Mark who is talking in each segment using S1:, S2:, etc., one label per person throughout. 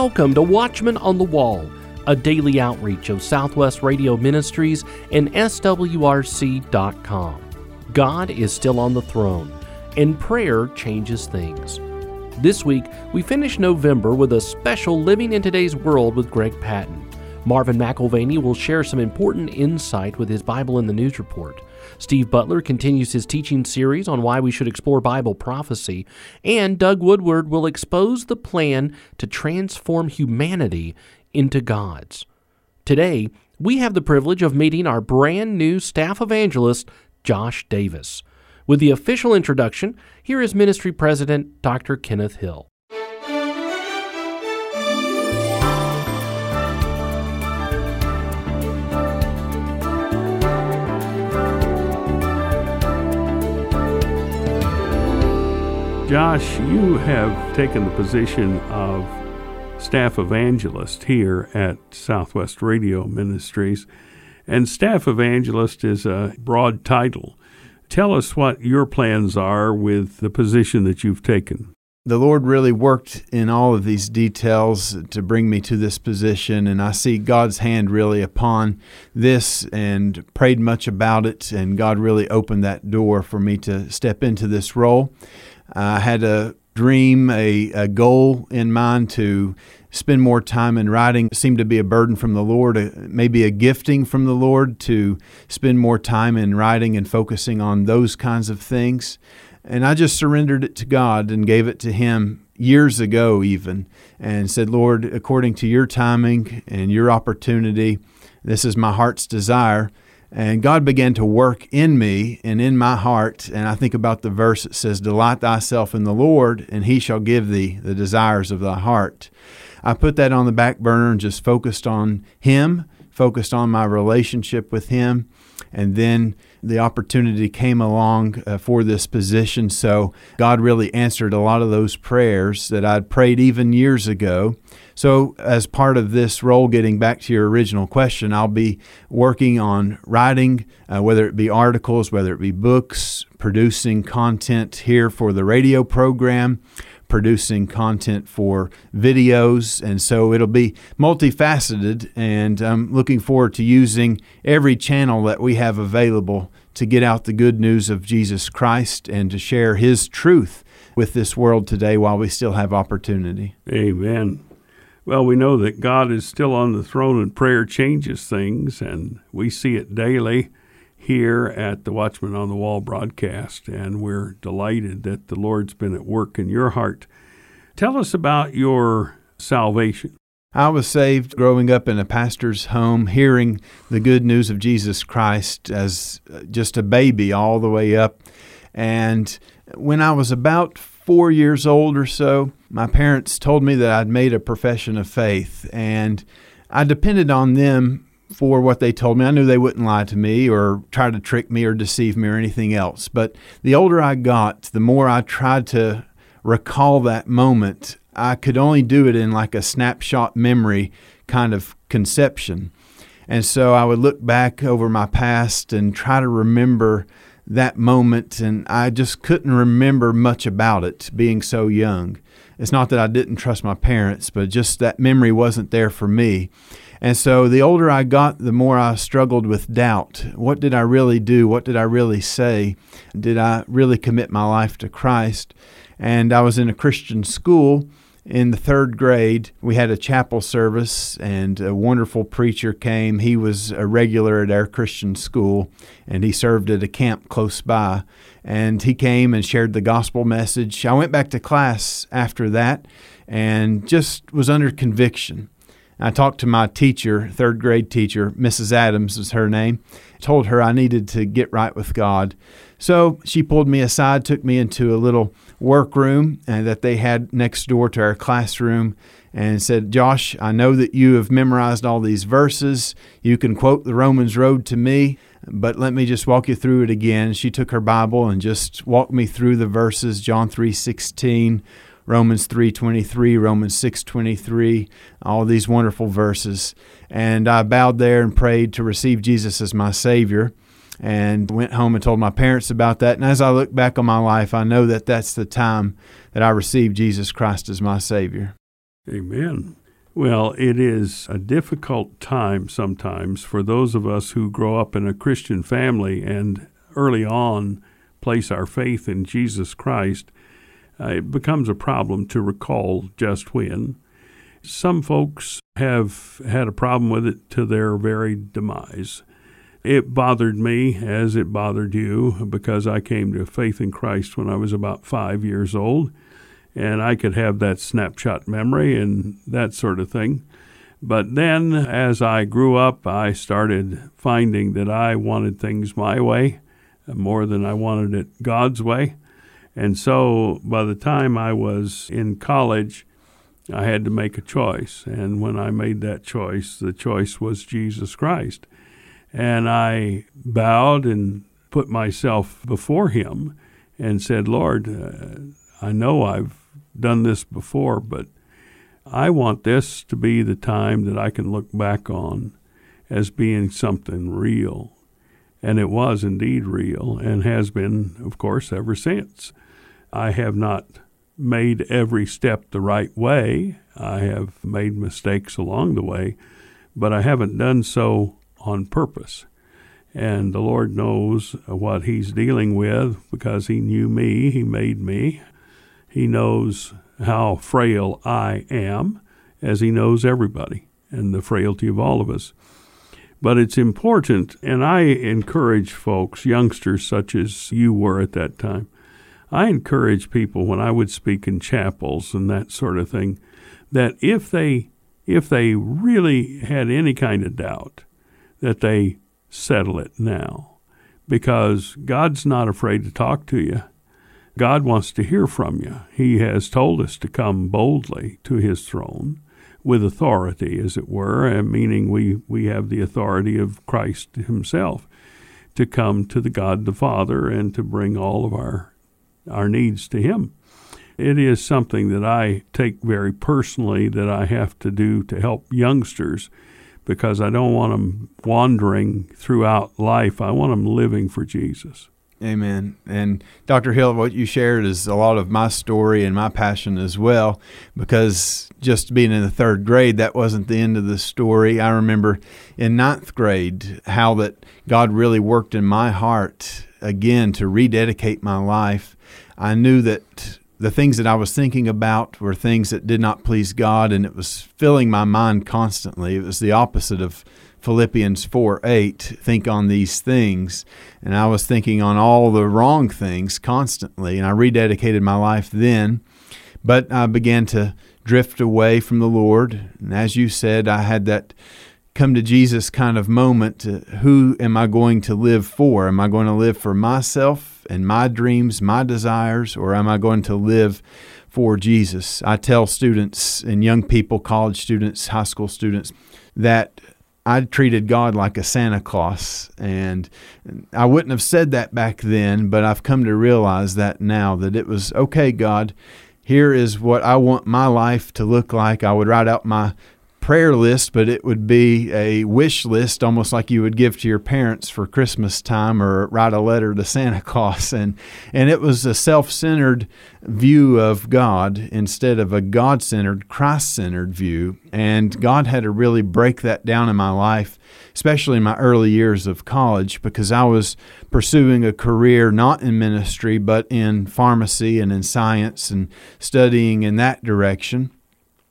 S1: Welcome to Watchman on the Wall, a daily outreach of Southwest Radio Ministries and SWRC.com. God is still on the throne, and prayer changes things. This week, we finish November with a special Living in Today's World with Greg Patton. Marvin McIlvaney will share some important insight with his Bible in the News report. Steve Butler continues his teaching series on why we should explore Bible prophecy, and Doug Woodward will expose the plan to transform humanity into God's. Today, we have the privilege of meeting our brand new staff evangelist, Josh Davis. With the official introduction, here is Ministry President Dr. Kenneth Hill.
S2: Josh, you have taken the position of staff evangelist here at Southwest Radio Ministries. And staff evangelist is a broad title. Tell us what your plans are with the position that you've taken.
S3: The Lord really worked in all of these details to bring me to this position, and I see God's hand really upon this and prayed much about it, and God really opened that door for me to step into this role. I had a dream, a, a goal in mind to spend more time in writing. It seemed to be a burden from the Lord, a, maybe a gifting from the Lord to spend more time in writing and focusing on those kinds of things. And I just surrendered it to God and gave it to Him years ago, even, and said, Lord, according to your timing and your opportunity, this is my heart's desire. And God began to work in me and in my heart. And I think about the verse that says, Delight thyself in the Lord, and he shall give thee the desires of thy heart. I put that on the back burner and just focused on him, focused on my relationship with him. And then the opportunity came along uh, for this position. So God really answered a lot of those prayers that I'd prayed even years ago. So, as part of this role, getting back to your original question, I'll be working on writing, uh, whether it be articles, whether it be books, producing content here for the radio program, producing content for videos. And so it'll be multifaceted. And I'm looking forward to using every channel that we have available to get out the good news of Jesus Christ and to share His truth with this world today while we still have opportunity.
S2: Amen. Well, we know that God is still on the throne and prayer changes things, and we see it daily here at the Watchman on the Wall broadcast, and we're delighted that the Lord's been at work in your heart. Tell us about your salvation.
S3: I was saved growing up in a pastor's home, hearing the good news of Jesus Christ as just a baby all the way up. And when I was about four years old or so, my parents told me that I'd made a profession of faith, and I depended on them for what they told me. I knew they wouldn't lie to me or try to trick me or deceive me or anything else. But the older I got, the more I tried to recall that moment. I could only do it in like a snapshot memory kind of conception. And so I would look back over my past and try to remember that moment, and I just couldn't remember much about it being so young. It's not that I didn't trust my parents, but just that memory wasn't there for me. And so the older I got, the more I struggled with doubt. What did I really do? What did I really say? Did I really commit my life to Christ? And I was in a Christian school in the third grade, we had a chapel service, and a wonderful preacher came. He was a regular at our Christian school, and he served at a camp close by. And he came and shared the gospel message. I went back to class after that and just was under conviction. I talked to my teacher, third grade teacher, Mrs. Adams was her name, told her I needed to get right with God. So she pulled me aside, took me into a little workroom uh, that they had next door to our classroom, and said, Josh, I know that you have memorized all these verses. You can quote the Romans Road to me, but let me just walk you through it again. She took her Bible and just walked me through the verses, John 3 16. Romans 3:23, Romans 6:23, all these wonderful verses. And I bowed there and prayed to receive Jesus as my savior and went home and told my parents about that. And as I look back on my life, I know that that's the time that I received Jesus Christ as my Savior.
S2: Amen. Well, it is a difficult time sometimes for those of us who grow up in a Christian family and early on place our faith in Jesus Christ. Uh, it becomes a problem to recall just when. Some folks have had a problem with it to their very demise. It bothered me as it bothered you because I came to faith in Christ when I was about five years old, and I could have that snapshot memory and that sort of thing. But then, as I grew up, I started finding that I wanted things my way more than I wanted it God's way. And so, by the time I was in college, I had to make a choice. And when I made that choice, the choice was Jesus Christ. And I bowed and put myself before Him and said, Lord, uh, I know I've done this before, but I want this to be the time that I can look back on as being something real. And it was indeed real and has been, of course, ever since. I have not made every step the right way. I have made mistakes along the way, but I haven't done so on purpose. And the Lord knows what He's dealing with because He knew me, He made me. He knows how frail I am, as He knows everybody and the frailty of all of us. But it's important, and I encourage folks, youngsters such as you were at that time, I encourage people when I would speak in chapels and that sort of thing that if they if they really had any kind of doubt that they settle it now because God's not afraid to talk to you. God wants to hear from you. He has told us to come boldly to his throne with authority, as it were, meaning we, we have the authority of Christ himself to come to the God the Father and to bring all of our our needs to Him. It is something that I take very personally that I have to do to help youngsters because I don't want them wandering throughout life. I want them living for Jesus.
S3: Amen. And Dr. Hill, what you shared is a lot of my story and my passion as well, because just being in the third grade, that wasn't the end of the story. I remember in ninth grade how that God really worked in my heart again to rededicate my life I knew that the things that I was thinking about were things that did not please God, and it was filling my mind constantly. It was the opposite of Philippians 4 8, think on these things. And I was thinking on all the wrong things constantly, and I rededicated my life then. But I began to drift away from the Lord. And as you said, I had that come to Jesus kind of moment. Who am I going to live for? Am I going to live for myself? and my dreams, my desires, or am I going to live for Jesus? I tell students and young people, college students, high school students, that I treated God like a Santa Claus. And I wouldn't have said that back then, but I've come to realize that now that it was okay, God, here is what I want my life to look like. I would write out my prayer list, but it would be a wish list, almost like you would give to your parents for Christmas time or write a letter to Santa Claus. And, and it was a self centered view of God instead of a God centered, Christ centered view. And God had to really break that down in my life, especially in my early years of college, because I was pursuing a career not in ministry, but in pharmacy and in science and studying in that direction.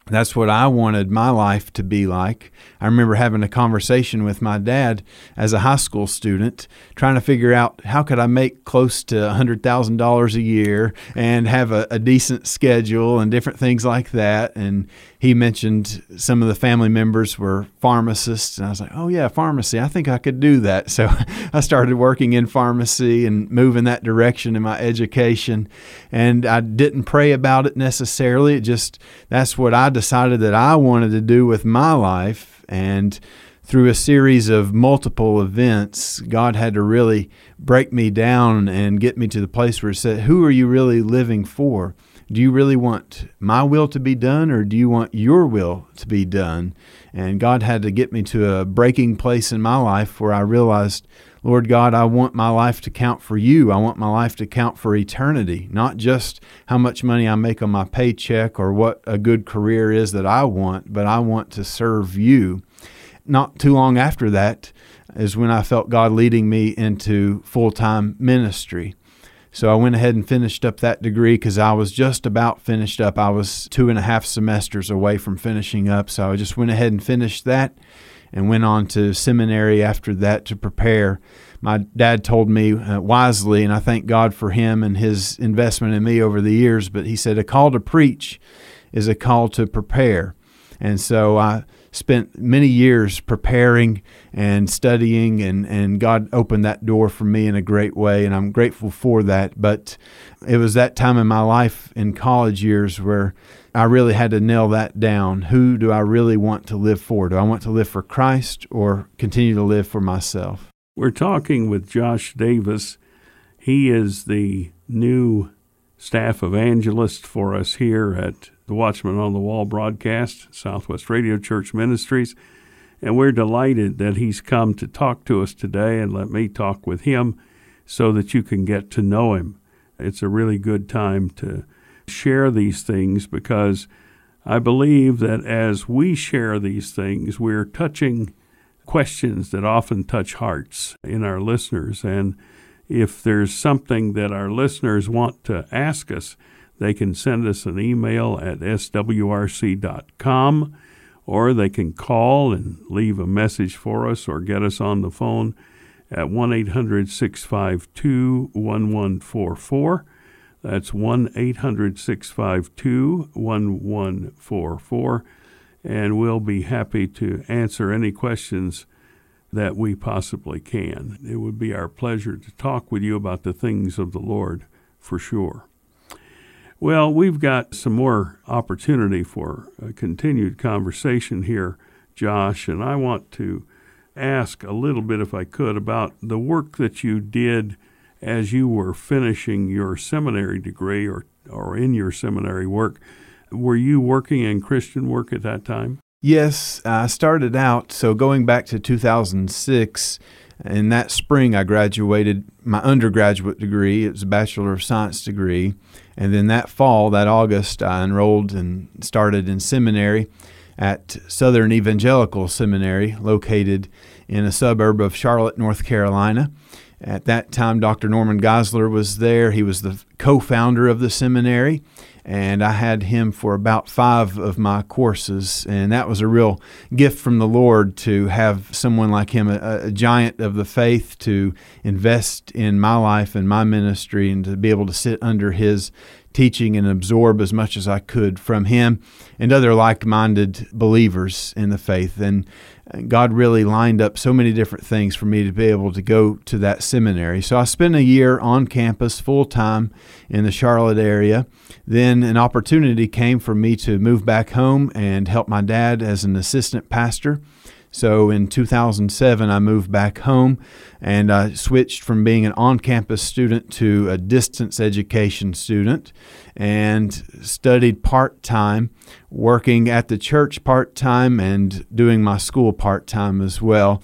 S3: That's what I wanted my life to be like. I remember having a conversation with my dad as a high school student, trying to figure out how could I make close to $100,000 a year and have a, a, decent schedule and different things like that. And he mentioned some of the family members were pharmacists. And I was like, oh, yeah, pharmacy. I think I could do that. So I started working in pharmacy and moving that direction in my education. And I didn't pray about it necessarily. It just, that's what I decided that I wanted to do with my life. And through a series of multiple events, God had to really break me down and get me to the place where He said, Who are you really living for? Do you really want my will to be done or do you want your will to be done? And God had to get me to a breaking place in my life where I realized, Lord God, I want my life to count for you. I want my life to count for eternity, not just how much money I make on my paycheck or what a good career is that I want, but I want to serve you. Not too long after that is when I felt God leading me into full time ministry. So I went ahead and finished up that degree because I was just about finished up. I was two and a half semesters away from finishing up. So I just went ahead and finished that and went on to seminary after that to prepare. My dad told me uh, wisely, and I thank God for him and his investment in me over the years, but he said, A call to preach is a call to prepare. And so I spent many years preparing and studying, and, and God opened that door for me in a great way, and I'm grateful for that. But it was that time in my life in college years where I really had to nail that down. Who do I really want to live for? Do I want to live for Christ or continue to live for myself?
S2: We're talking with Josh Davis. He is the new staff evangelist for us here at the Watchman on the Wall broadcast, Southwest Radio Church Ministries. And we're delighted that he's come to talk to us today and let me talk with him so that you can get to know him. It's a really good time to share these things because I believe that as we share these things, we're touching questions that often touch hearts in our listeners. And if there's something that our listeners want to ask us, they can send us an email at swrc.com or they can call and leave a message for us or get us on the phone at 1 800 652 1144. That's 1 800 652 1144. And we'll be happy to answer any questions that we possibly can. It would be our pleasure to talk with you about the things of the Lord for sure. Well, we've got some more opportunity for a continued conversation here, Josh, and I want to ask a little bit, if I could, about the work that you did as you were finishing your seminary degree or, or in your seminary work. Were you working in Christian work at that time?
S3: Yes, I started out. So going back to 2006, in that spring, I graduated my undergraduate degree. It was a Bachelor of Science degree. And then that fall, that August, I enrolled and started in seminary at Southern Evangelical Seminary, located in a suburb of Charlotte, North Carolina. At that time, Dr. Norman Geisler was there. He was the co founder of the seminary, and I had him for about five of my courses. And that was a real gift from the Lord to have someone like him, a, a, giant of the faith, to invest in my life and my ministry and to be able to sit under his teaching and absorb as much as I could from him and other like minded believers in the faith. And God really lined up so many different things for me to be able to go to that seminary. So I spent a year on campus full time in the Charlotte area. Then an opportunity came for me to move back home and help my dad as an assistant pastor. So in 2007, I moved back home and I switched from being an on campus student to a distance education student and studied part time, working at the church part time and doing my school part time as well.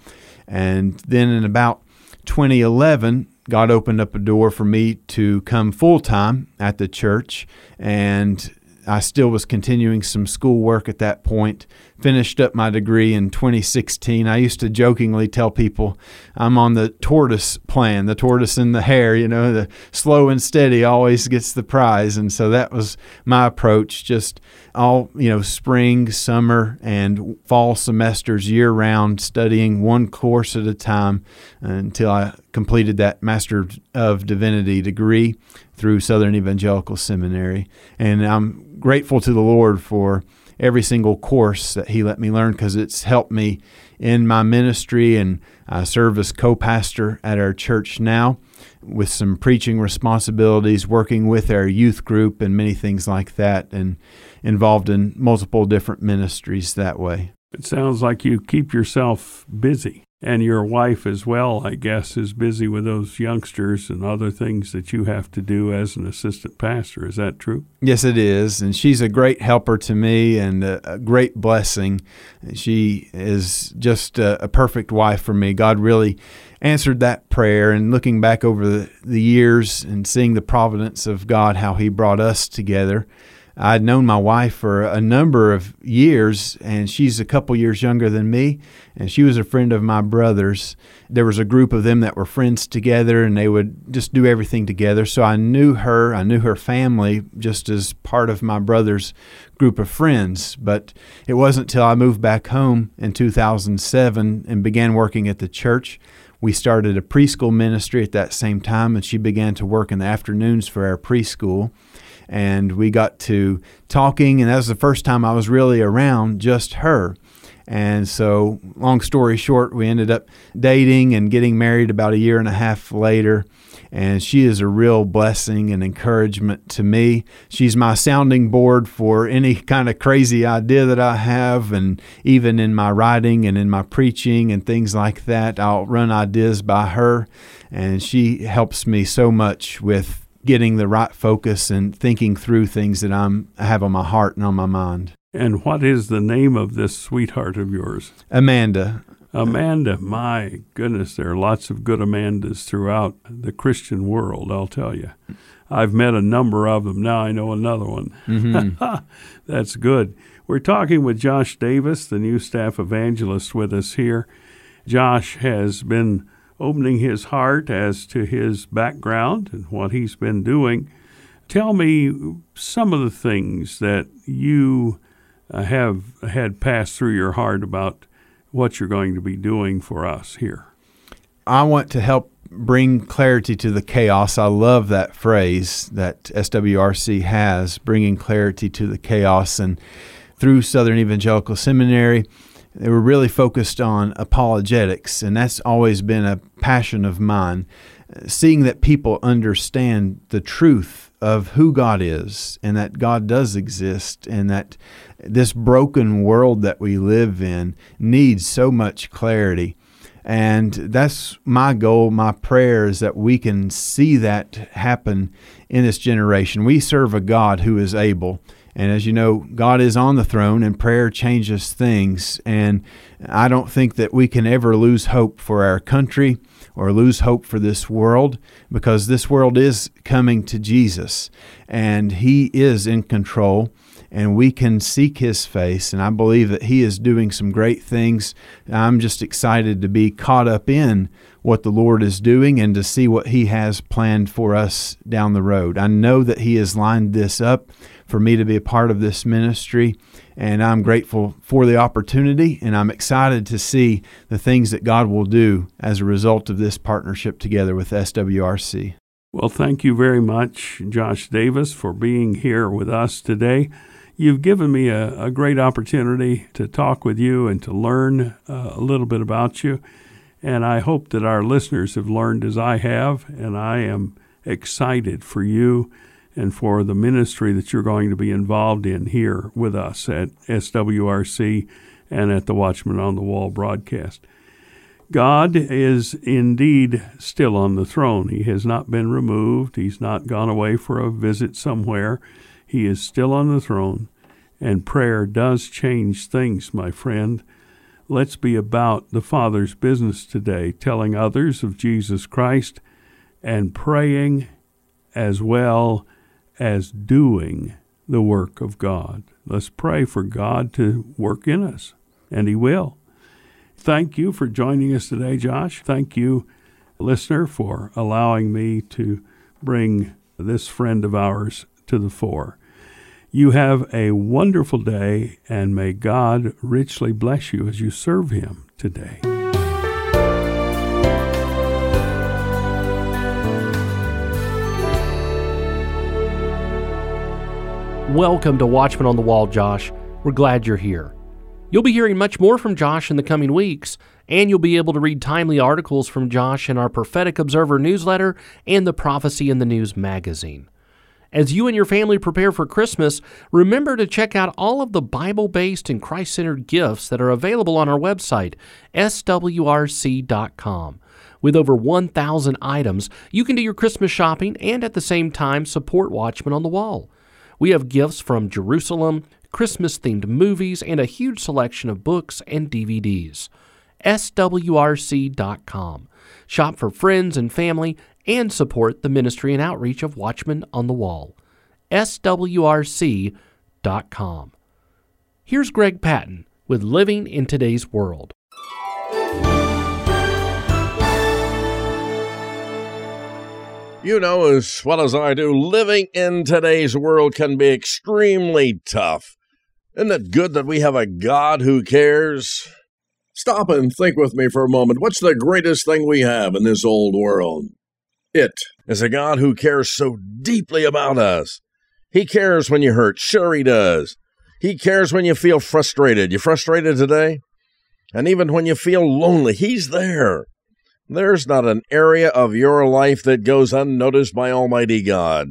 S3: And then in about 2011, God opened up a door for me to come full time at the church and I still was continuing some schoolwork at that point. Finished up my degree in 2016. I used to jokingly tell people I'm on the tortoise plan, the tortoise and the hare, you know, the slow and steady always gets the prize. And so that was my approach, just all, you know, spring, summer, and fall semesters year round, studying one course at a time until I completed that Master of Divinity degree through Southern Evangelical Seminary. And I'm grateful to the Lord for every single course that He let me learn because it's helped me in my ministry. And I serve as co pastor at our church now with some preaching responsibilities, working with our youth group, and many things like that, and involved in multiple different ministries that way.
S2: It sounds like you keep yourself busy. And your wife as well, I guess, is busy with those youngsters and other things that you have to do as an assistant pastor. Is that true?
S3: Yes, it is. And she's a great helper to me and a, great blessing. She is just a, perfect wife for me. God really answered that prayer. And looking back over the years and seeing the providence of God, how He brought us together. I'd known my wife for a number of years, and she's a couple years younger than me, and she was a friend of my brother's. There was a group of them that were friends together, and they would just do everything together. So I knew her, I knew her family just as part of my brother's group of friends. But it wasn't until I moved back home in 2007 and began working at the church. We started a preschool ministry at that same time, and she began to work in the afternoons for our preschool and we got to talking, and that was the first time I was really around just her. And so, long story short, we ended up dating and getting married about a year and a half later. And she is a real blessing and encouragement to me. She's my sounding board for any kind of crazy idea that I have. And even in my writing and in my preaching and things like that, I'll run ideas by her. And she helps me so much with getting the right focus and thinking through things that I'm I have on my heart and on my mind.
S2: And what is the name of this sweetheart of yours?
S3: Amanda.
S2: Amanda, my goodness, there are lots of good Amandas throughout the Christian world, I'll tell you. I've met a number of them. Now I know another one. Mm-hmm. That's good. We're talking with Josh Davis, the new staff evangelist, with us here. Josh has been opening his heart as to his background and what he's been doing. Tell me some of the things that you uh, have had passed through your heart about what you're going to be doing for us here.
S3: I want to help bring clarity to the chaos. I love that phrase that SWRC has, bringing clarity to the chaos. And through Southern Evangelical Seminary, they were really focused on apologetics, and that's always been a passion of mine. Seeing that people understand the truth of who God is and that God does exist and that this broken world that we live in needs so much clarity. And that's my goal, my prayer is that we can see that happen in this generation. We serve a God who is able and as you know, God is on the throne and prayer changes things. And I don't think that we can ever lose hope for our country or lose hope for this world because this world is coming to Jesus and He is in control and we can seek His face. And I believe that He is doing some great things. I'm just excited to be caught up in what the Lord is doing and to see what He has planned for us down the road. I know that He has lined this up for me to be a part of this ministry. And I'm grateful for the opportunity, and I'm excited to see the things that God will do as a result of this partnership together with SWRC.
S2: Well, thank you very much, Josh Davis, for being here with us today. You've given me a, a great opportunity to talk with you and to learn uh, a little bit about you. And I hope that our listeners have learned as I have, and I am excited for you and for the ministry that you're going to be involved in here with us at SWRC and at the Watchman on the Wall broadcast. God is indeed still on the throne. He has not been removed. He's not gone away for a visit somewhere. He is still on the throne, and prayer does change things, my friend. Let's be about the Father's business today, telling others of Jesus Christ and praying as well as doing the work of God. Let's pray for God to work in us, and He will. Thank you for joining us today, Josh. Thank you, listener, for allowing me to bring this friend of ours to the fore. You have a wonderful day, and may God richly bless you as you serve Him today.
S1: Welcome to Watchman on the Wall, Josh. We're glad you're here. You'll be hearing much more from Josh in the coming weeks, and you'll be able to read timely articles from Josh in our Prophetic Observer newsletter and the Prophecy in the News magazine. As you and your family prepare for Christmas, remember to check out all of the Bible based and Christ centered gifts that are available on our website, swrc.com. With over 1,000 items, you can do your Christmas shopping and at the same time support Watchman on the Wall. We have gifts from Jerusalem, Christmas themed movies, and a huge selection of books and DVDs. swrc.com. Shop for friends and family and support the ministry and outreach of Watchman on the Wall. swrc.com. Here's Greg Patton with Living in Today's World.
S4: You know as well as I do, living in today's world can be extremely tough. Isn't it good that we have a God who cares? Stop and think with me for a moment. What's the greatest thing we have in this old world? It is a God who cares so deeply about us. He cares when you hurt. Sure, He does. He cares when you feel frustrated. You frustrated today? And even when you feel lonely, He's there. There's not an area of your life that goes unnoticed by Almighty God.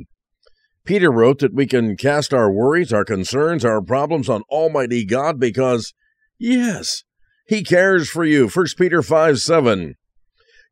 S4: Peter wrote that we can cast our worries, our concerns, our problems on Almighty God because, yes, He cares for you. 1 Peter 5 7.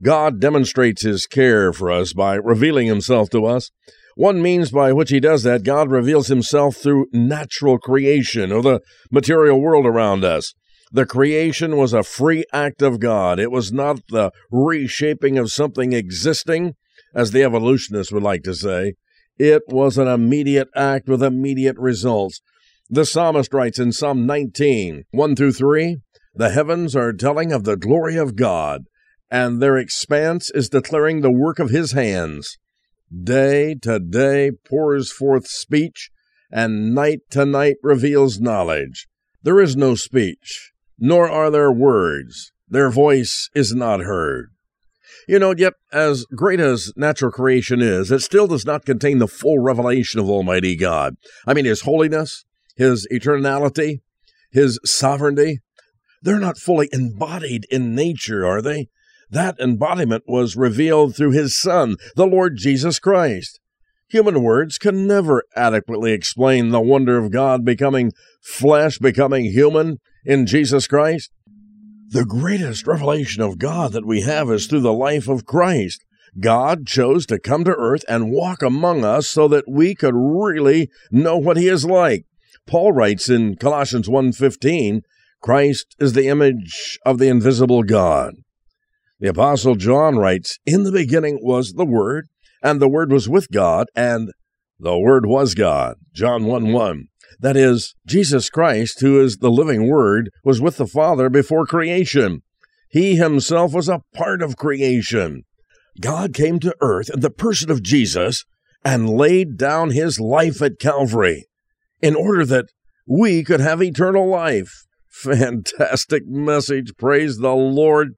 S4: God demonstrates His care for us by revealing Himself to us. One means by which He does that, God reveals Himself through natural creation or the material world around us. The creation was a free act of God. It was not the reshaping of something existing, as the evolutionists would like to say. It was an immediate act with immediate results. The psalmist writes in Psalm 19, 1 through 3 The heavens are telling of the glory of God, and their expanse is declaring the work of his hands. Day to day pours forth speech, and night to night reveals knowledge. There is no speech, nor are there words. Their voice is not heard. You know, yet as great as natural creation is, it still does not contain the full revelation of Almighty God. I mean, His holiness, His eternality, His sovereignty, they're not fully embodied in nature, are they? That embodiment was revealed through His Son, the Lord Jesus Christ. Human words can never adequately explain the wonder of God becoming flesh, becoming human in Jesus Christ. The greatest revelation of God that we have is through the life of Christ. God chose to come to earth and walk among us so that we could really know what he is like. Paul writes in Colossians 1:15, Christ is the image of the invisible God. The apostle John writes, In the beginning was the word, and the word was with God, and the word was God. John 1 1. That is, Jesus Christ, who is the living Word, was with the Father before creation. He himself was a part of creation. God came to earth in the person of Jesus and laid down his life at Calvary in order that we could have eternal life. Fantastic message. Praise the Lord.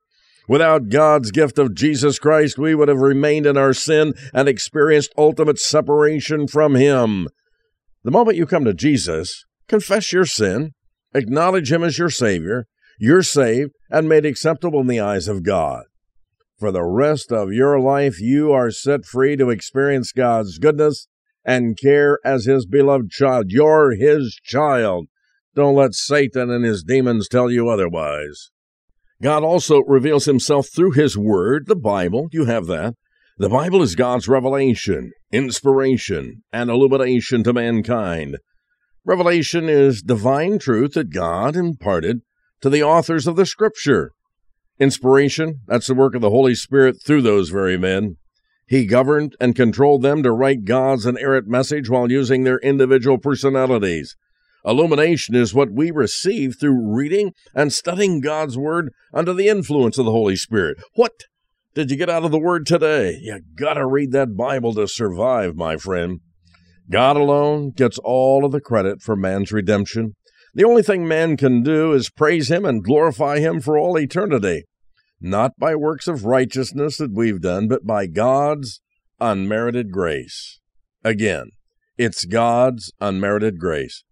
S4: Without God's gift of Jesus Christ, we would have remained in our sin and experienced ultimate separation from Him. The moment you come to Jesus, confess your sin, acknowledge Him as your Savior, you're saved and made acceptable in the eyes of God. For the rest of your life, you are set free to experience God's goodness and care as His beloved child. You're His child. Don't let Satan and his demons tell you otherwise. God also reveals Himself through His Word, the Bible. You have that. The Bible is God's revelation, inspiration, and illumination to mankind. Revelation is divine truth that God imparted to the authors of the Scripture. Inspiration, that's the work of the Holy Spirit through those very men. He governed and controlled them to write God's inerrant message while using their individual personalities. Illumination is what we receive through reading and studying God's Word under the influence of the Holy Spirit. What did you get out of the Word today? You gotta read that Bible to survive, my friend. God alone gets all of the credit for man's redemption. The only thing man can do is praise him and glorify him for all eternity, not by works of righteousness that we've done, but by God's unmerited grace. Again, it's God's unmerited grace.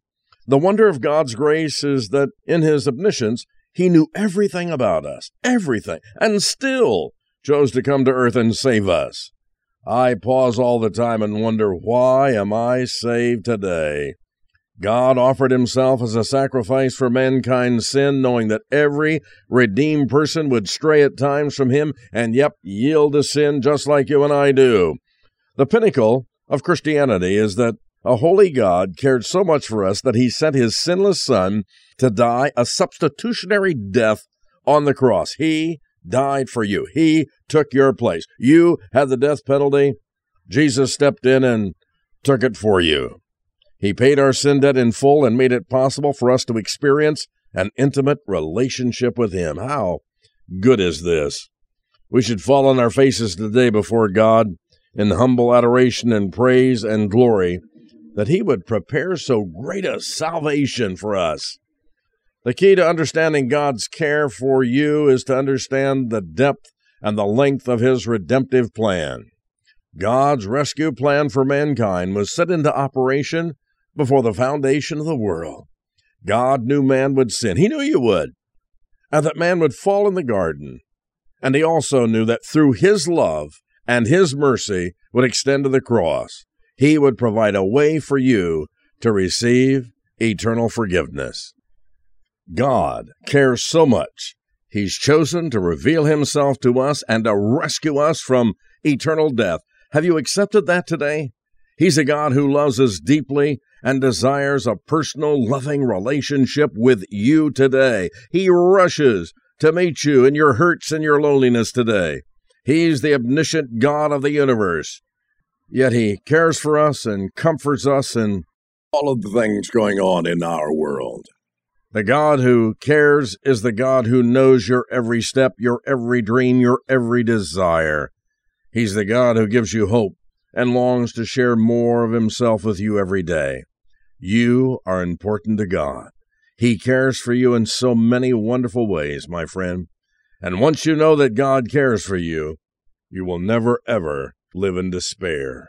S4: The wonder of God's grace is that in his omniscience, he knew everything about us, everything, and still chose to come to earth and save us. I pause all the time and wonder, why am I saved today? God offered himself as a sacrifice for mankind's sin, knowing that every redeemed person would stray at times from him and, yep, yield to sin just like you and I do. The pinnacle of Christianity is that a holy God cared so much for us that he sent his sinless Son to die a substitutionary death on the cross. He died for you. He took your place. You had the death penalty. Jesus stepped in and took it for you. He paid our sin debt in full and made it possible for us to experience an intimate relationship with Him. How good is this? We should fall on our faces today before God in humble adoration and praise and glory that He would prepare so great a salvation for us. The key to understanding God's care for you is to understand the depth and the length of His redemptive plan. God's rescue plan for mankind was set into operation before the foundation of the world. God knew man would sin. He knew you would. And that man would fall in the garden. And he also knew that through his love and his mercy would extend to the cross, he would provide a way for you to receive eternal forgiveness. God cares so much. He's chosen to reveal himself to us and to rescue us from eternal death. Have you accepted that today? He's a God who loves us deeply and desires a personal, loving relationship with you today. He rushes to meet you in your hurts and your loneliness today. He's the omniscient God of the universe. Yet He cares for us and comforts us in all of the things going on in our world. The God who cares is the God who knows your every step, your every dream, your every desire. He's the God who gives you hope and longs to share more of Himself with you every day. You are important to God. He cares for you in so many wonderful ways, my friend. And once you know that God cares for you, you will never, ever live in despair.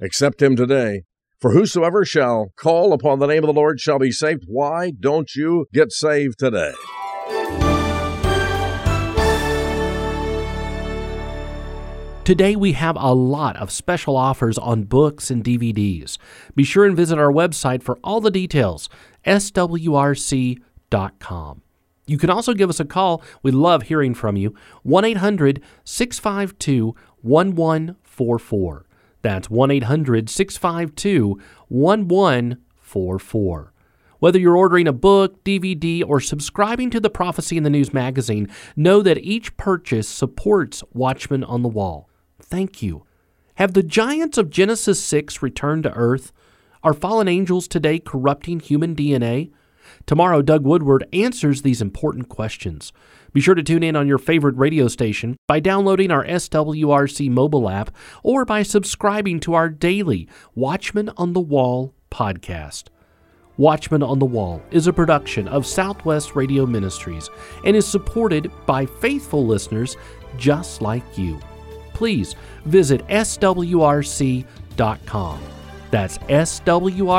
S4: Accept Him today. For whosoever shall call upon the name of the Lord shall be saved. Why don't you get saved today?
S1: Today we have a lot of special offers on books and DVDs. Be sure and visit our website for all the details, swrc.com. You can also give us a call. We love hearing from you. 1 800 652 1144. That's 1 800 652 1144. Whether you're ordering a book, DVD, or subscribing to the Prophecy in the News magazine, know that each purchase supports Watchman on the Wall. Thank you. Have the giants of Genesis 6 returned to Earth? Are fallen angels today corrupting human DNA? Tomorrow, Doug Woodward answers these important questions. Be sure to tune in on your favorite radio station by downloading our SWRC mobile app or by subscribing to our daily Watchman on the Wall podcast. Watchman on the Wall is a production of Southwest Radio Ministries and is supported by faithful listeners just like you please visit swrc.com. That's swrc.com.